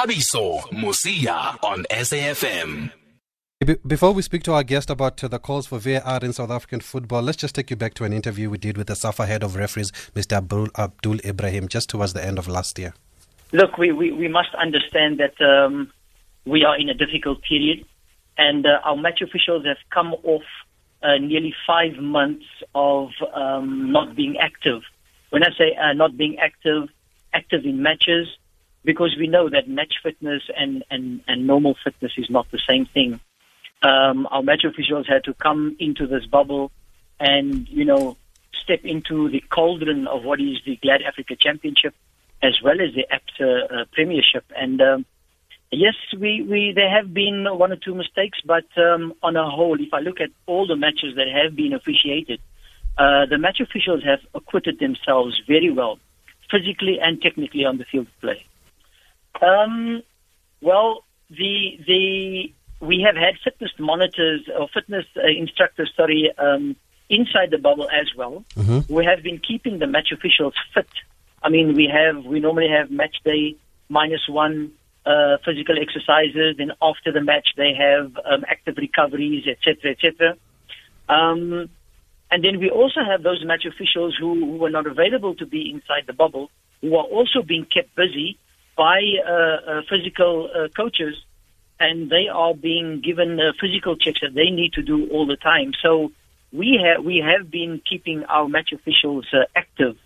Thabiso Mosia on SAFM. Before we speak to our guest about uh, the calls for VAR in South African football, let's just take you back to an interview we did with the SAFA head of referees, Mr. Abdul, Abdul Ebrahim, just towards the end of last year. Look, we, we, we must understand that um, we are in a difficult period, and uh, our match officials have come off uh, nearly five months of um, not being active. When I say uh, not being active, active in matches, because we know that match fitness and, and, and normal fitness is not the same thing um, our match officials had to come into this bubble and, you know, step into the cauldron of what is the Glad Africa Championship as well as the ABSA uh, Premiership. And um, yes, we, we there have been one or two mistakes, but um, on a whole, if I look at all the matches that have been officiated, uh, the match officials have acquitted themselves very well, physically and technically on the field of play. Um, well, the the we have had fitness monitors or fitness uh, instructors, sorry, um, inside the bubble as well. Mm-hmm. We have been keeping the match officials fit. I mean, we have we normally have match day minus one uh, physical exercises, and after the match they have um, active recoveries, etc., etc. Um, and then we also have those match officials who, who were not available to be inside the bubble, who are also being kept busy by uh, uh, physical uh, coaches and they are being given physical checks that they need to do all the time. So we have we have been keeping our match officials active,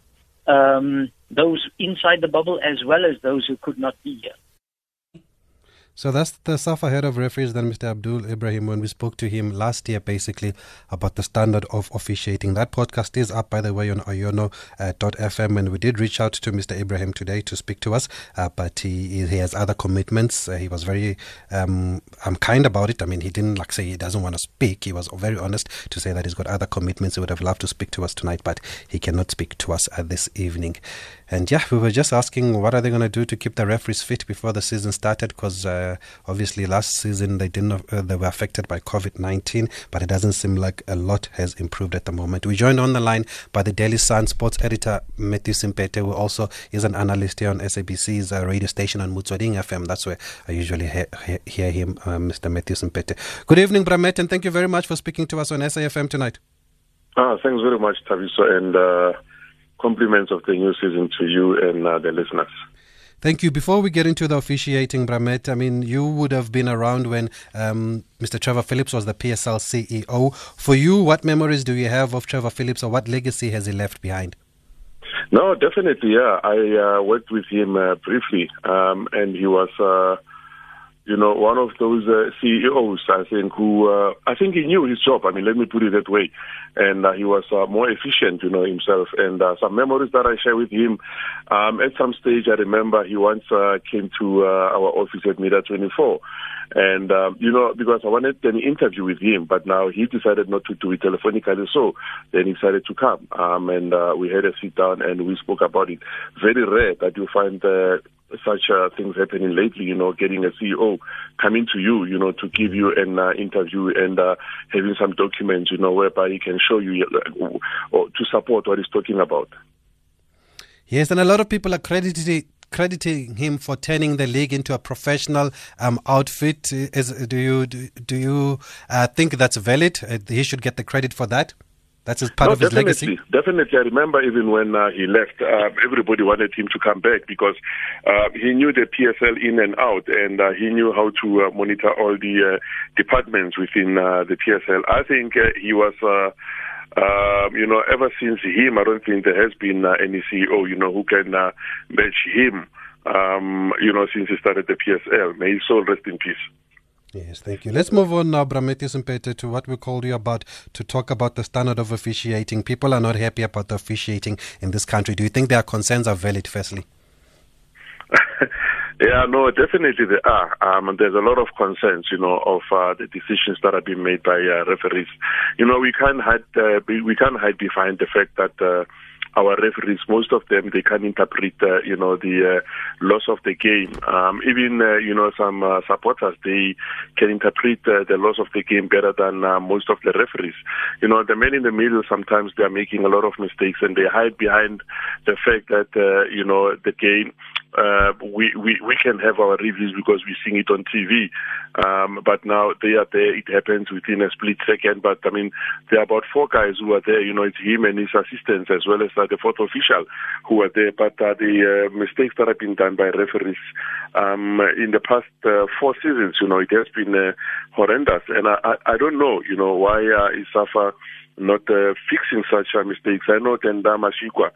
um, those inside the bubble as well as those who could not be here. So that's the SAFA head of referees, then Mr. Abdul Ebrahim, when we spoke to him last year, basically about the standard of officiating. That podcast is up, by the way, on iono.fm, uh, and we did reach out to Mr. Ebrahim today to speak to us, uh, but he he has other commitments. Uh, he was very um, um, kind about it. I mean, he didn't like say he doesn't want to speak. He was very honest to say that he's got other commitments. He would have loved to speak to us tonight, but he cannot speak to us at this evening. And yeah, we were just asking what are they going to do to keep the referees fit before the season started because uh, obviously last season they didn't uh, they were affected by COVID-19, but it doesn't seem like a lot has improved at the moment. We joined on the line by the Daily Sun sports editor Matthew Simpete, who also is an analyst here on SABC's uh, radio station on Motsweding FM. That's where I usually he- hear him, uh, Mr. Matthew Simpete. Good evening, Bramet, and thank you very much for speaking to us on SAFM tonight. Ah, thanks very much, Thabiso, and uh, compliments of the new season to you and uh, the listeners. Thank you. Before we get into the officiating, Bramet, I mean, you would have been around when um, Mr. Trevor Phillips was the PSL CEO. For you, what memories do you have of Trevor Phillips or what legacy has he left behind? No, definitely, yeah. I uh, worked with him uh, briefly, um, and he was uh, you know, one of those uh, CEOs, I think, who uh, I think he knew his job. I mean, let me put it that way, and uh, he was uh, more efficient, you know, himself. And uh, some memories that I share with him. Um, at some stage, I remember he once uh, came to uh, our office at Media 24, and um, you know, because I wanted an interview with him, but now he decided not to do it telephonically, so then he decided to come, um, and uh, we had a sit down and we spoke about it. Very rare that you find. Uh, such uh, things happening lately, you know, getting a CEO coming to you, you know, to give you an uh, interview and uh, having some documents, you know, whereby he can show you uh, or to support what he's talking about. Yes, and a lot of people are credited crediting him for turning the league into a professional um, outfit. Is, do you do, do you uh, think that's valid? Uh, he should get the credit for that. That's as part no, of his legacy. Definitely, I remember even when uh, he left, uh, everybody wanted him to come back because uh, he knew the PSL in and out, and uh, he knew how to uh, monitor all the uh, departments within the PSL. I think he was. Um, you know, ever since him, I don't think there has been any CEO, you know, who can match him. Um, you know, since he started the PSL. May his soul rest in peace. Yes, thank you. Let's move on now, Brametis and Peter, to what we called you about to talk about the standard of officiating. People are not happy about the officiating in this country. Do you think their concerns are valid, firstly? yeah, no, definitely they are. Um, there's a lot of concerns, you know, of uh, the decisions that are being made by uh, referees. You know, we can't hide, uh, we can't hide behind the fact that uh, our referees, most of them, they can interpret, uh, you know, the uh, loss of the game. Um, even, uh, you know, some uh, supporters, they can interpret uh, the loss of the game better than uh, most of the referees. You know, the men in the middle, sometimes they are making a lot of mistakes and they hide behind the fact that, uh, you know, the game uh, we, we we can have our reviews because we're seeing it on TV. Um, but now they are there. It happens within a split second. But I mean, there are about four guys who are there. You know, it's him and his assistants as well as uh, the fourth official who are there. But uh, the uh, mistakes that have been done by referees um, in the past uh, four seasons, you know, it has been uh, horrendous. And I, I, I don't know, you know, why uh, ISAFA not uh, fixing such uh, mistakes. I know Tenda Masikhwa,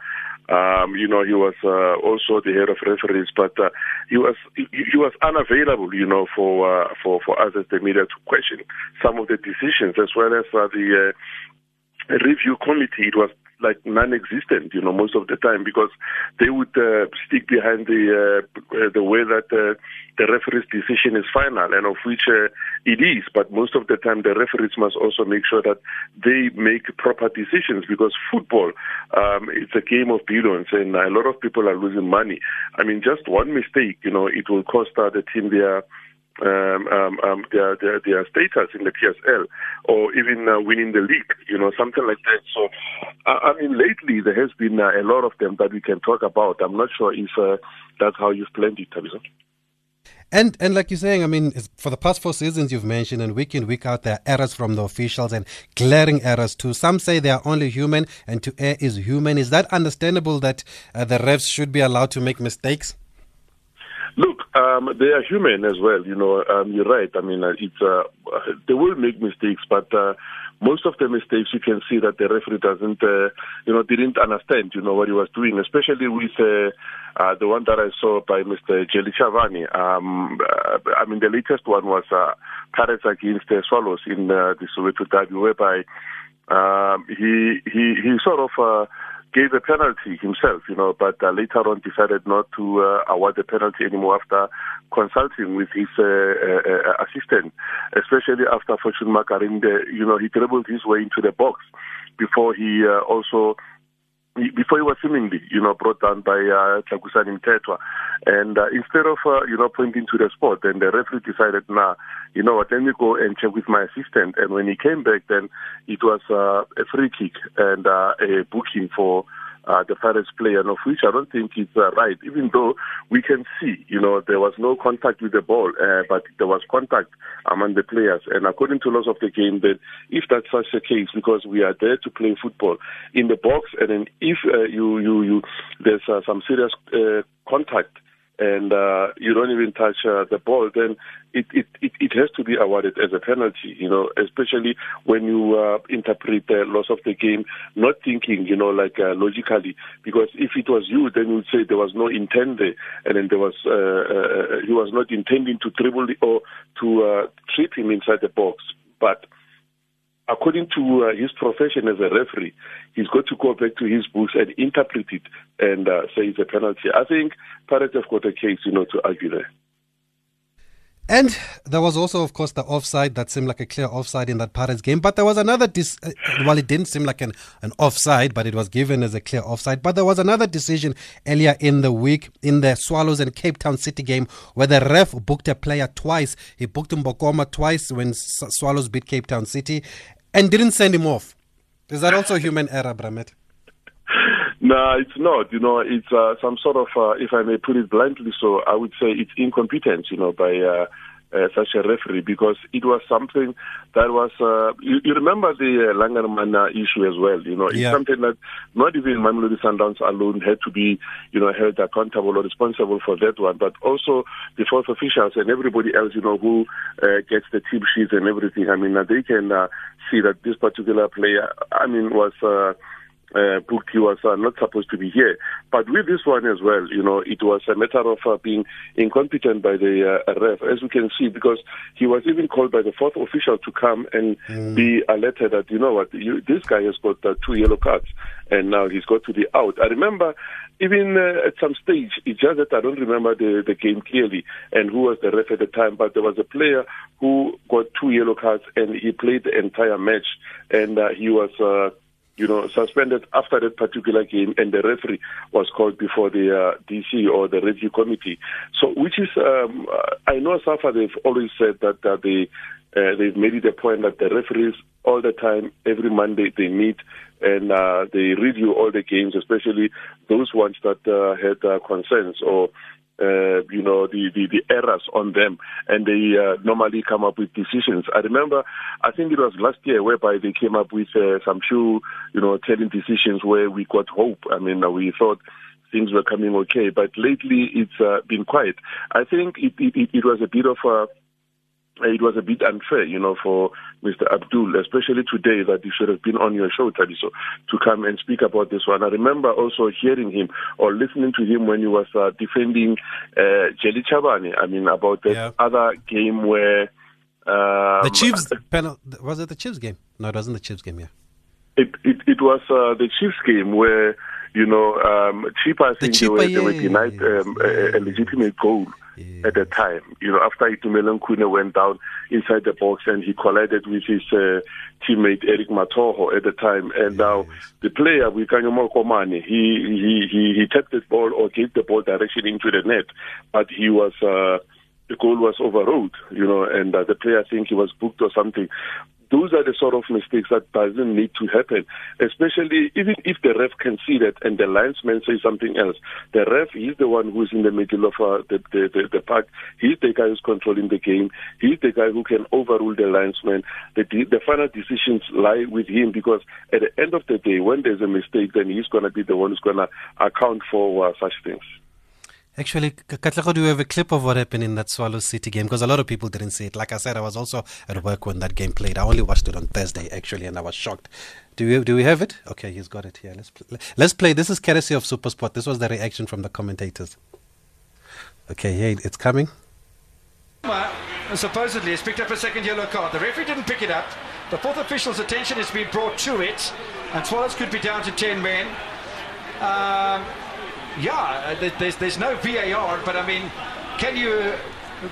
um, you know, he was uh, also the head of referees, but uh, he was he, he, was unavailable, you know, for uh, for for us as the media to question some of the decisions as well as uh, the uh, review committee. It was like non-existent, you know, most of the time because they would uh, stick behind the uh, the way that uh, the referee's decision is final, and of which uh, it is. But most of the time, the referees must also make sure that they make proper decisions because football, um, it's a game of billions, and a lot of people are losing money. I mean, just one mistake, you know, it will cost uh, the team their um, um, um, their, their, their status in the PSL or even uh, winning the league, you know, something like that. So, uh, I mean, lately there has been uh, a lot of them that we can talk about. I'm not sure if uh, that's how you've planned it, Thabiso. And and like you're saying, I mean, for the past four seasons you've mentioned, and week in week out, there are errors from the officials and glaring errors too. Some say they are only human, and to err is human. Is that understandable that uh, the refs should be allowed to make mistakes? Look, um, they are human as well. You know, um, you're right. I mean, uh, it's uh, they will make mistakes, but uh, most of the mistakes you can see that the referee doesn't, uh, you know, didn't understand, you know, what he was doing, especially with uh, uh, the one that I saw by Mr. Jelly Chavani. Um, uh, I mean, the latest one was uh, Pirates against the Swallows in uh, the Soweto Derby, whereby um, he he he sort of. Uh, gave a penalty himself, you know, but uh, later on decided not to uh, award the penalty anymore after consulting with his uh, uh, uh assistant, especially after Fortune Makaringe, you know, he dribbled his way into the box before he uh, also before he was seemingly, you know, brought down by uh, Tlakusani Mtetwa. And uh, instead of, uh, you know, pointing to the spot, then the referee decided, nah, you know what, let me go and check with my assistant. And when he came back, then it was uh, a free kick and uh, a booking for uh, the Pirates player, and of which I don't think it's uh, right, even though we can see, you know, there was no contact with the ball, uh, but there was contact among the players. And according to laws of the game, that if that's such a case, because we are there to play football in the box, and then if uh, you, you, you, there's uh, some serious uh, contact, and uh, you don't even touch uh, the ball, then it, it, it, it, has to be awarded as a penalty, you know, especially when you uh, interpret the loss of the game, not thinking, you know, like uh, logically, because if it was you, then you'd say there was no intent there, and then there was, uh, uh, he was not intending to dribble or to uh, trip him inside the box. But according to uh, his profession as a referee, he's got to go back to his books and interpret it and uh, say it's a penalty. I think Pirates have got a case, you know, to argue there. And there was also, of course, the offside that seemed like a clear offside in that Pirates game. But there was another, dis- uh, well, it didn't seem like an, an offside, but it was given as a clear offside. But there was another decision earlier in the week in the Swallows and Cape Town City game where the ref booked a player twice. He booked Mbokoma twice when Swallows beat Cape Town City and didn't send him off. Is that also human error, Bramet? No, it's not. You know, it's uh, some sort of, uh, if I may put it bluntly, so I would say it's incompetence. You know, by uh, uh, such a referee because it was something that was. Uh, you, you remember the uh, Langerman issue as well. You know, it's yeah. something that not even Mamelodi Sundowns alone had to be, you know, held accountable or responsible for that one, but also the fourth officials and everybody else, you know, who uh, gets the team sheets and everything. I mean, they can uh, see that this particular player, I mean, was. Uh, he was uh, not supposed to be here. But with this one as well, you know, it was a matter of uh, being incompetent by the uh, ref, as we can see, because he was even called by the fourth official to come and mm. be alerted that, you know what, you, this guy has got uh, two yellow cards and now he's got to be out. I remember even uh, at some stage, it's just that I don't remember the, the game clearly and who was the ref at the time, but there was a player who got two yellow cards and he played the entire match and uh, he was uh, you know, suspended after that particular game, and the referee was called before the uh, DC or the review committee. So, which is, um, I know SAFA they've always said that uh, they uh, they've made it a point that the referees all the time, every Monday they meet and uh, they review all the games, especially those ones that uh, had uh, concerns or uh, you know, the, the, the, errors on them, and they uh, normally come up with decisions. I remember, I think it was last year, whereby they came up with uh, some few, you know, telling decisions where we got hope. I mean, we thought things were coming okay, but lately it's uh, been quiet. I think it, it, it was a bit of a it was a bit unfair, you know, for Mr. Abdul, especially today, that he should have been on your show, Thabiso, to come and speak about this one. I remember also hearing him or listening to him when he was uh, defending uh, Jelly Chavani. I mean, about that yeah. other game where. Um, the Chiefs panel, was it the Chiefs game? No, it wasn't the Chiefs game, yeah. It, it, it was uh, the Chiefs game where, you know, um, Chippa, I think the Chippa, they, were, yeah, they were denied yeah, um, a, a legitimate goal at the time. You know, after Itumeleng Khune went down inside the box and he collided with his uh, teammate Eric Mathoho at the time. And yes. now the player, Wikanyomo Komane, he, he, he, he tapped the ball or gave the ball direction into the net, but he was, uh, the goal was overruled, you know, and uh, the player, I think he was booked or something those are the sort of mistakes that doesn't need to happen. Especially even if the ref can see that and the linesman says something else. The ref, is the one who's in the middle of uh, the, the, the, the park. He's the guy who's controlling the game. He's the guy who can overrule the linesman. The, the final decisions lie with him because at the end of the day, when there's a mistake, then he's going to be the one who's going to account for uh, such things. Actually, Katlego, do you have a clip of what happened in that Swallow City game? Because a lot of people didn't see it. Like I said, I was also at work when that game played. I only watched it on Thursday, actually, and I was shocked. Do we, do we have it? Okay, he's got it here. Let's, let's play. This is courtesy of Supersport. This was the reaction from the commentators. Okay, hey, it's coming. Supposedly has picked up a second yellow card. The referee didn't pick it up. The fourth official's attention has been brought to it, and Swallows could be down to 10 men. Um, yeah, uh, there's, there's no VAR, but I mean, can you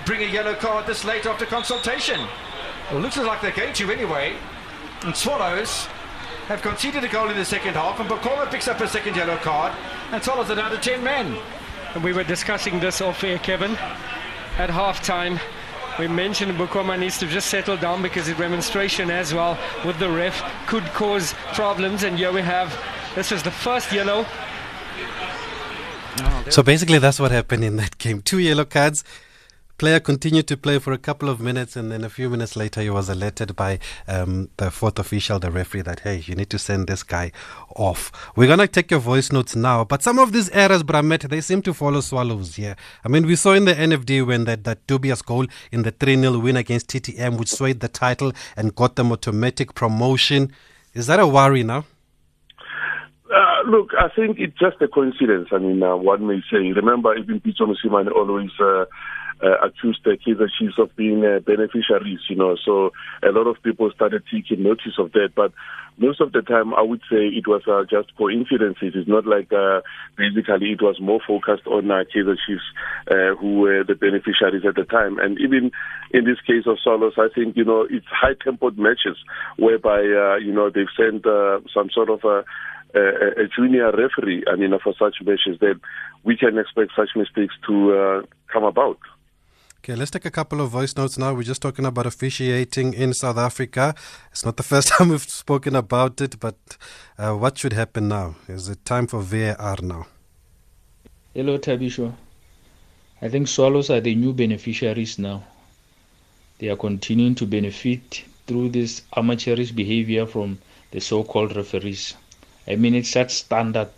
bring a yellow card this late after consultation? Well, looks like they're going to anyway. And Swallows have conceded a goal in the second half, and Bokoma picks up a second yellow card, and Swallows are down to 10 men. And we were discussing this off air, Kevin, at half time. We mentioned Bukoma needs to just settle down because the demonstration as well with the ref could cause problems. And here we have this was the first yellow so basically, that's what happened in that game. Two yellow cards. Player continued to play for a couple of minutes, and then a few minutes later, he was alerted by um, the fourth official, the referee, that hey, you need to send this guy off. We're gonna take your voice notes now, but some of these errors, Bramet, they seem to follow Swallows here. I mean, we saw in the NFD when that, that dubious goal in the 3 0 win against TTM, which swayed the title and got them automatic promotion. Is that a worry now? Look, I think it's just a coincidence. I mean, uh, one may say. Remember, even Pitso Mosimane always uh, uh, accused the Kaizer Chiefs of being uh, beneficiaries, you know. So a lot of people started taking notice of that. But most of the time, I would say it was uh, just coincidences. It's not like uh, basically it was more focused on uh, Kaizer Chiefs, uh, who were the beneficiaries at the time. And even in this case of Solos, I think, you know, it's high-tempoed matches whereby, uh, you know, they've sent uh, some sort of a a, a junior referee, I mean, for such matches, then we can expect such mistakes to uh, come about. Okay, let's take a couple of voice notes now. We're just talking about officiating in South Africa. It's not the first time we've spoken about it, but uh, what should happen now? Is it time for VAR now? Hello, Thabiso. I think swallows are the new beneficiaries now. They are continuing to benefit through this amateurish behavior from the so called referees. I mean, it's that standard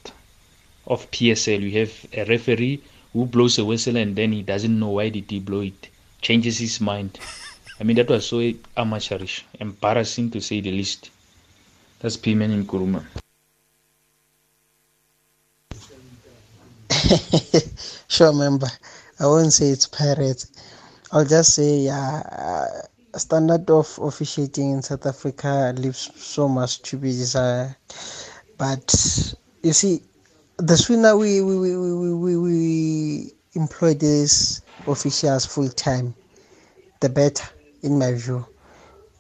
of PSL. You have a referee who blows a whistle and then he doesn't know why did he blow it, changes his mind. I mean, that was so amateurish, embarrassing to say the least. That's P-Man in Kuruma. sure, member. I won't say it's pirates. I'll just say, yeah, uh, standard of officiating in South Africa leaves so much to be desired. But you see, the sooner we we, we, we, we, we employ these officials full time, the better, in my view.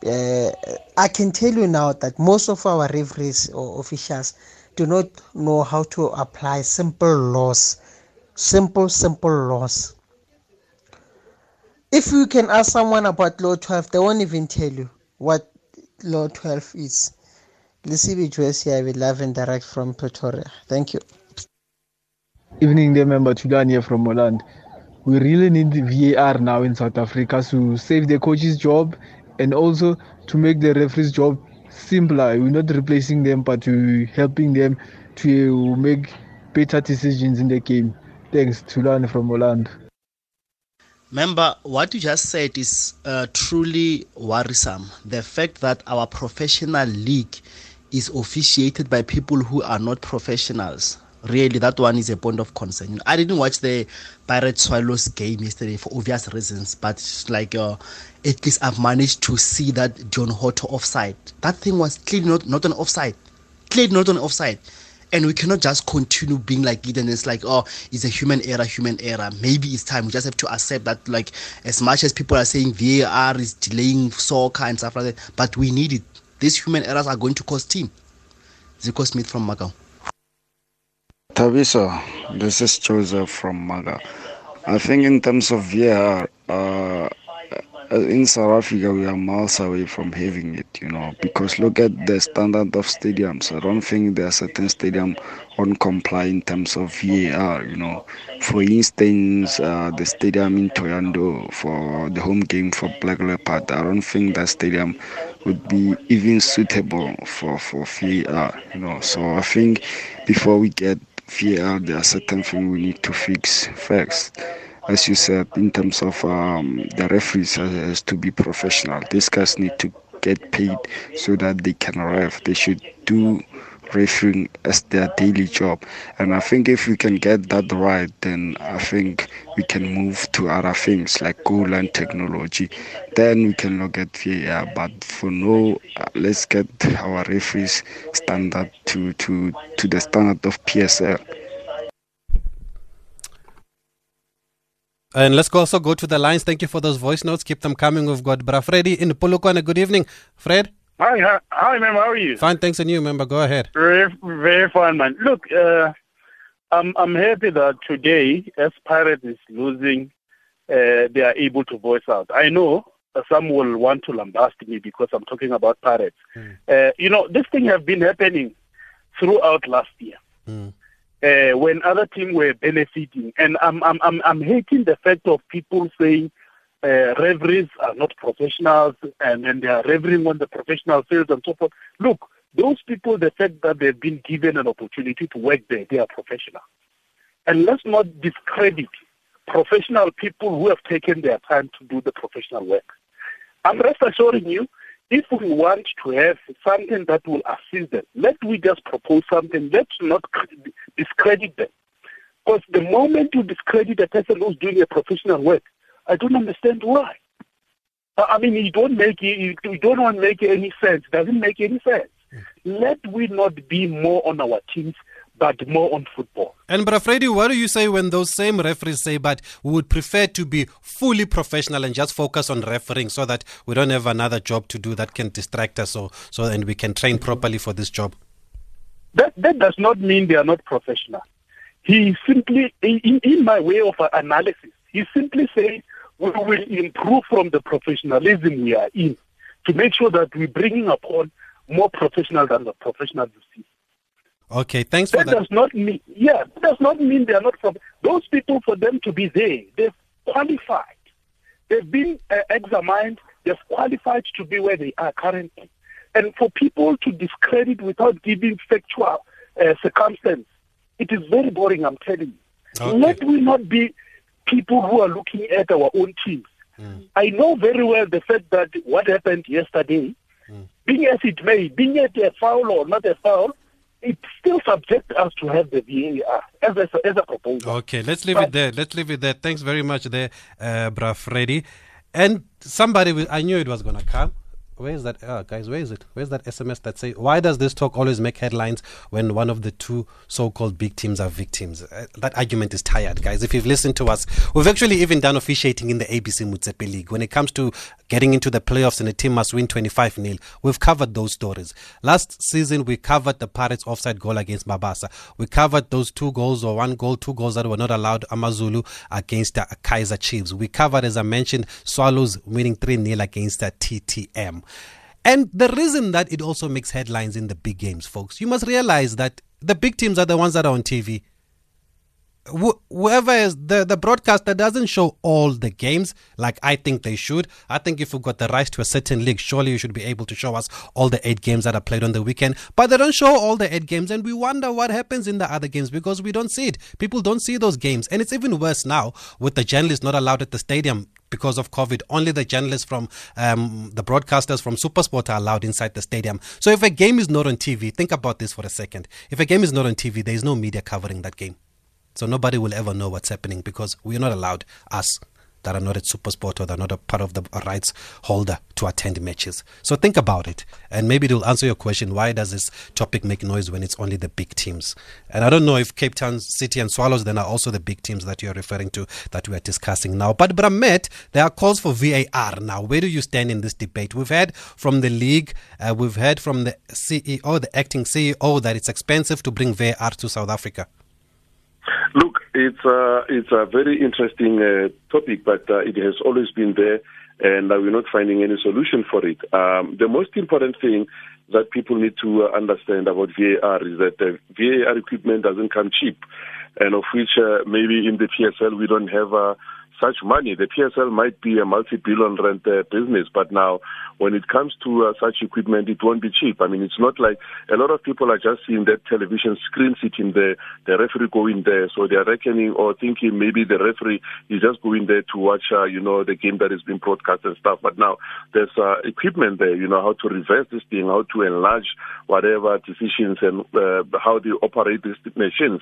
Uh, I can tell you now that most of our referees or officials do not know how to apply simple laws, simple, simple laws. If you can ask someone about Law 12, they won't even tell you what Law 12 is. Lisibi Joyce here with live and direct from Pretoria. Thank you. Evening, dear member Tudan here from Holland. we really need VAR now in South Africa to save the coach's job and also to make the referee's job simpler. We're not replacing them, but we're helping them to make better decisions in the game. Thanks, Tulan from Orlando. Member, what you just said is uh, truly worrisome. The fact that our professional league is officiated by people who are not professionals. Really, that one is a point of concern. I didn't watch the Pirate Swallows game yesterday for obvious reasons, but like uh, at least I've managed to see that Deon Hotto offside. That thing was clearly not, not an offside. Clearly not an offside and we cannot just continue being like it and it's like oh it's a human error human error maybe it's time we just have to accept that like as much as people are saying var is delaying soccer and stuff like that but we need it these human errors are going to cost team. Zico smith from macau tabiso this is joseph from macau i think in terms of uh, uh, in South Africa, we are miles away from having it, you know, because look at the standard of stadiums. I don't think there are certain stadiums on comply in terms of VAR, you know. For instance, uh, the stadium in Thohoyandou for the home game for Black Leopard, I don't think that stadium would be even suitable for, for VAR, you know. So I think before we get VAR, there are certain things we need to fix first as you said, in terms of um, the referees has, to be professional. These guys need to get paid so that they can ref. They should do refereeing as their daily job. And I think if we can get that right, then I think we can move to other things like goal line technology. Then we can look at VAR. But for now, uh, let's get our referees standard to, to, to the standard of PSL. And let's also go to the lines. Thank you for those voice notes. Keep them coming. We've got Bra Freddy in Polokwane. Good evening, Fred. Hi, hi, hi, member. How are you? Fine, thanks. And you, member? Go ahead. Very, very fine, man. Look, uh, I'm I'm happy that today, as Pirates is losing, uh, they are able to voice out. I know some will want to lambast me because I'm talking about Pirates. Mm. Uh, you know, this thing has been happening throughout last year. Mm uh, when other teams were benefiting. And I'm, I'm, I'm, I'm hating the fact of people saying uh, referees are not professionals and, and they are refereeing on the professional field and so forth. Look, those people, the fact that they've been given an opportunity to work there, they are professional. And let's not discredit professional people who have taken their time to do the professional work. I'm rest assuring you, if we want to have something that will assist them, let we just propose something. Let's not discredit them. Because the moment you discredit a person who's doing a professional work, I don't understand why. I mean, you don't make you don't want to make any sense. It doesn't make any sense. Hmm. Let we not be more on our teams but more on football. And Bra Freddy, what do you say when those same referees say, but we would prefer to be fully professional and just focus on refereeing so that we don't have another job to do that can distract us so, so and we can train properly for this job? That, that does not mean they are not professional. He simply, in, in my way of analysis, he simply says we will improve from the professionalism we are in to make sure that we're bringing upon more professional than the professionals you see. Okay, thanks for that. That does not mean, yeah, that does not mean they are not from, those people for them to be there, they've qualified. They've been uh, examined, they've qualified to be where they are currently. And for people to discredit without giving factual uh, circumstance, it is very boring, I'm telling you. Okay. Let we not be people who are looking at our own teams. Mm. I know very well the fact that what happened yesterday, mm. being as it may, being it a foul or not a foul, it still subject us to have the VAR as a, as a proposal. Okay, let's leave but, it there. Let's leave it there. Thanks very much there, uh, Bra Freddy. And somebody, I knew it was going to come where is that uh, guys where is it? Where's that sms that say why does this talk always make headlines when one of the two so-called big teams are victims? Uh, that argument is tired guys. If you've listened to us we've actually even done officiating in the abc motsepe league. When it comes to getting into the playoffs and a team must win 25 nil we've covered those stories. Last season we covered the pirates offside goal against mabasa we covered those two goals or one goal two goals that were not allowed amazulu against the kaizer chiefs. We covered as i mentioned swallows winning 3 nil against the ttm and the reason that it also makes headlines in the big games, folks, you must realize that the big teams are the ones that are on TV. wh- whoever is the, the broadcaster doesn't show all the games like I think they should. I think if we've got the rights to a certain league, surely you should be able to show us all the eight games that are played on the weekend. But they don't show all the eight games, and we wonder what happens in the other games because we don't see it. People don't see those games. And it's even worse now with the journalists not allowed at the stadium because of COVID. Only the journalists from um, the broadcasters from Supersport are allowed inside the stadium. So if a game is not on TV, think about this for a second. If a game is not on TV, there is no media covering that game. So nobody will ever know what's happening because we're not allowed, us that are not at Supersport or that are not a part of the rights holder to attend matches. So think about it, and maybe it will answer your question: Why does this topic make noise when it's only the big teams? And I don't know if Cape Town City and Swallows then are also the big teams that you are referring to that we are discussing now. But Bramet, there are calls for VAR now. Where do you stand in this debate? We've heard from the league, uh, we've heard from the CEO, the acting CEO, that it's expensive to bring VAR to South Africa. It's a it's a very interesting uh, topic, but uh, it has always been there, and uh, we're not finding any solution for it. Um, the most important thing that people need to uh, understand about VAR is that the VAR equipment doesn't come cheap, and of which uh, maybe in the PSL we don't have uh, such money. The PSL might be a multi-billion rand uh, business, but now when it comes to uh, such equipment, it won't be cheap. I mean, it's not like a lot of people are just seeing that television screen sitting there, the referee going there, so they are reckoning or thinking maybe the referee is just going there to watch, uh, you know, the game that is being broadcast and stuff. But now there's uh, equipment there, you know, how to reverse this thing, how to enlarge whatever decisions and uh, how they operate these machines.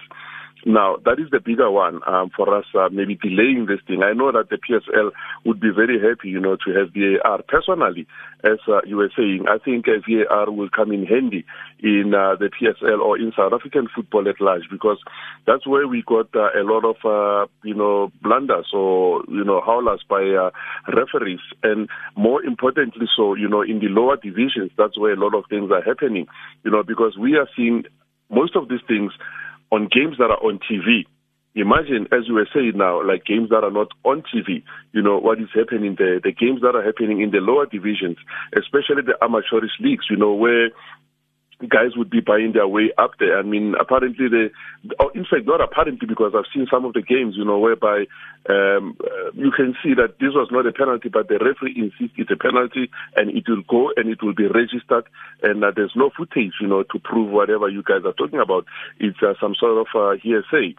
Now, that is the bigger one um, for us, uh, maybe delaying this thing. I know that the PSL would be very happy, you know, to have VAR. Personally, as uh, you were saying, I think uh, VAR will come in handy in uh, the PSL or in South African football at large because that's where we got uh, a lot of, uh, you know, blunders or, you know, howlers by referees. And more importantly, so, you know, in the lower divisions, that's where a lot of things are happening, you know, because we are seeing most of these things on games that are on TV. Imagine, as you were saying now, like games that are not on TV, you know, what is happening there, the games that are happening in the lower divisions, especially the amateurish leagues, you know, where guys would be buying their way up there. I mean, apparently they, or in fact, not apparently because I've seen some of the games, you know, whereby um, uh, you can see that this was not a penalty, but the referee insists it's a penalty, and it will go and it will be registered, and uh, there's no footage, you know, to prove whatever you guys are talking about. It's uh, some sort of uh, hearsay.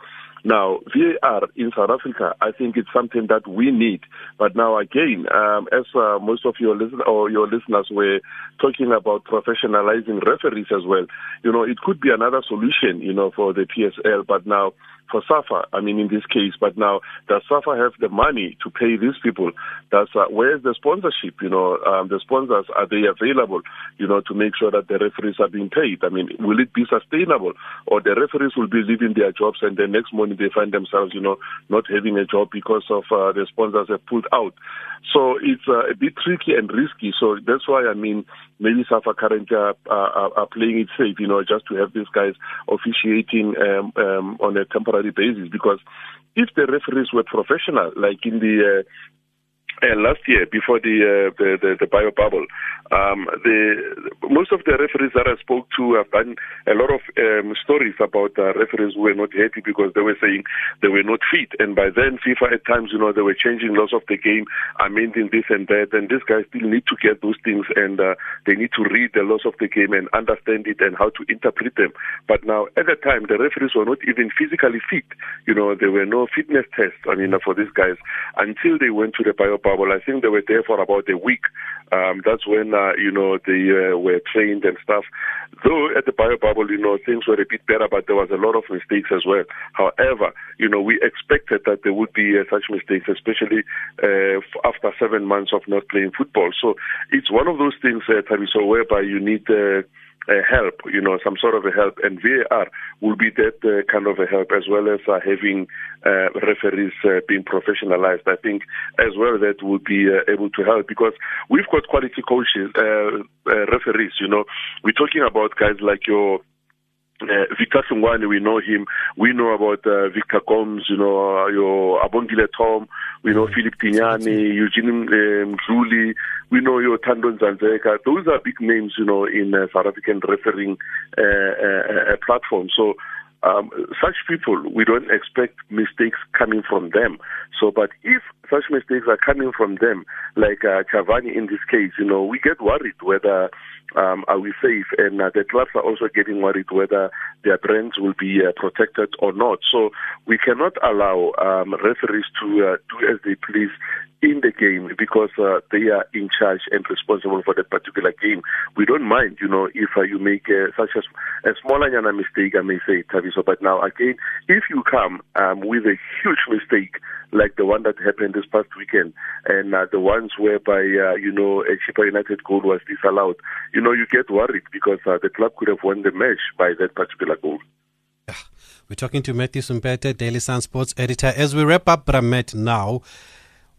Now, VAR in South Africa, I think it's something that we need. But now, again, um, as uh, most of your listen or your listeners were talking about professionalizing referees as well, you know, it could be another solution, you know, for the PSL. But now, for SAFA, I mean, in this case, but now does SAFA have the money to pay these people? Does uh, where's the sponsorship? You know, um, the sponsors are they available? You know, to make sure that the referees are being paid. I mean, will it be sustainable, or the referees will be leaving their jobs and the next morning they find themselves, you know, not having a job because of uh, the sponsors have pulled out? So it's uh, a bit tricky and risky. So that's why I mean, maybe SAFA currently are, are, are playing it safe, you know, just to have these guys officiating um, um, on a temporary basis. Because if the referees were professional, like in the uh, uh, last year before the, uh, the, the the bio bubble, um, the most of the referees that I spoke to have done a lot of um, stories about uh, referees who were not happy because they were saying they were not fit, and by then FIFA at times you know they were changing laws of the game, amending this and that, and these guys still need to get those things and uh, they need to read the laws of the game and understand it and how to interpret them. But now at the time the referees were not even physically fit. You know there were no fitness tests. I mean for these guys until they went to the bio bubble. I think they were there for about a week. Um, that's when, uh, you know, they uh, were trained and stuff. Though at the bio bubble, you know, things were a bit better, but there was a lot of mistakes as well. However, you know, we expected that there would be uh, such mistakes, especially uh, after seven months of not playing football. So it's one of those things, uh, Thabiso, whereby you need uh, uh, help, you know, some sort of a help, and VAR will be that uh, kind of a help as well as uh, having uh, referees uh, being professionalized. I think as well that will be uh, able to help because we've got quality coaches, referees. You know, we're talking about guys like your uh, Victor Hlungwani, we know him. We know about uh, Victor Gomes, you know, uh, your Abongile Tom. We know Philip Tignani, Eugene um. We know your Tandon Ndzandzeka. Those are big names, you know, in uh, South African refereeing uh, uh, uh, platform. So um, such people, we don't expect mistakes coming from them. So, but if such mistakes are coming from them, like uh, Chavani in this case, you know, we get worried whether um, are we safe? And uh, the clubs are also getting worried whether their brands will be uh, protected or not. So we cannot allow um, referees to uh, do as they please in the game because uh, they are in charge and responsible for that particular game. We don't mind, you know, if uh, you make uh, such a, a smaller mistake, I may say, Thabiso. But now, again, if you come um, with a huge mistake like the one that happened this past weekend and uh, the ones whereby, uh, you know, a Chippa United goal was disallowed, you know, you get worried because uh, the club could have won the match by that particular goal. We're talking to Matthew Simpete, Daily Sun Sports editor. As we wrap up Bramet now,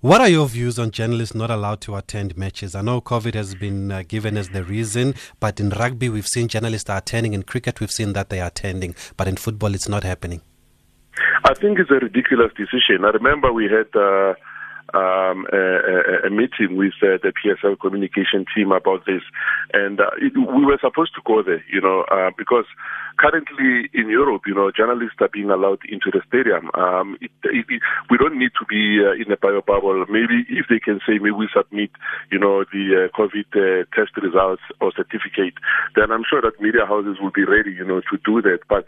what are your views on journalists not allowed to attend matches? I know COVID has been uh, given as the reason, but in rugby we've seen journalists are attending. In cricket we've seen that they are attending, but in football it's not happening. I think it's a ridiculous decision. I remember we had uh, um, a, a, meeting with uh, the PSL communication team about this, and uh, it, we were supposed to go there, you know, uh, because currently in Europe, you know, journalists are being allowed into the stadium. Um, it, it, we don't need to be uh, in a bio bubble. Maybe if they can say, maybe we submit, you know, the uh, COVID uh, test results or certificate, then I'm sure that media houses will be ready, you know, to do that. But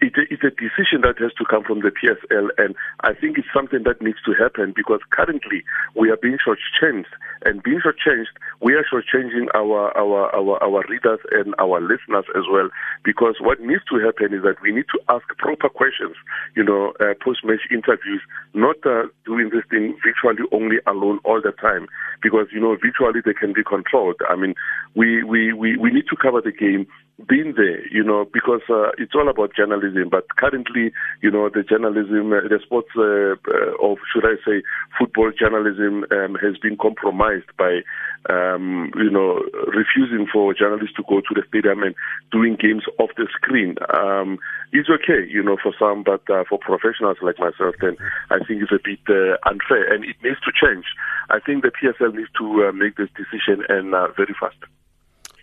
it's a decision that has to come from the PSL, and I think it's something that needs to happen because currently we are being shortchanged, and being shortchanged, we are shortchanging our our our, our readers and our listeners as well. Because what needs to happen is that we need to ask proper questions, you know, uh, post-match interviews, not uh, doing this thing virtually only alone all the time. Because you know, virtually they can be controlled. I mean, we we we, we need to cover the game been there, you know, because uh, it's all about journalism. But currently, you know, the journalism, uh, the sports, uh, uh, of should I say, football journalism um, has been compromised by, um, you know, refusing for journalists to go to the stadium and doing games off the screen. Um, it's okay, you know, for some, but uh, for professionals like myself, then I think it's a bit unfair, and it needs to change. I think the PSL needs to make this decision and very fast.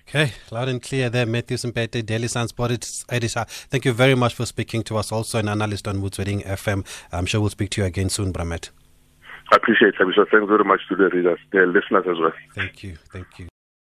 Okay, loud and clear there, Matthew Simpete, Daily Sun Sports editor. Thank you very much for speaking to us. Also, an analyst on Motsweding FM. I'm sure we'll speak to you again soon, Bramet. I appreciate it, Thanks very much to the readers, the listeners as well. Thank you. Thank you.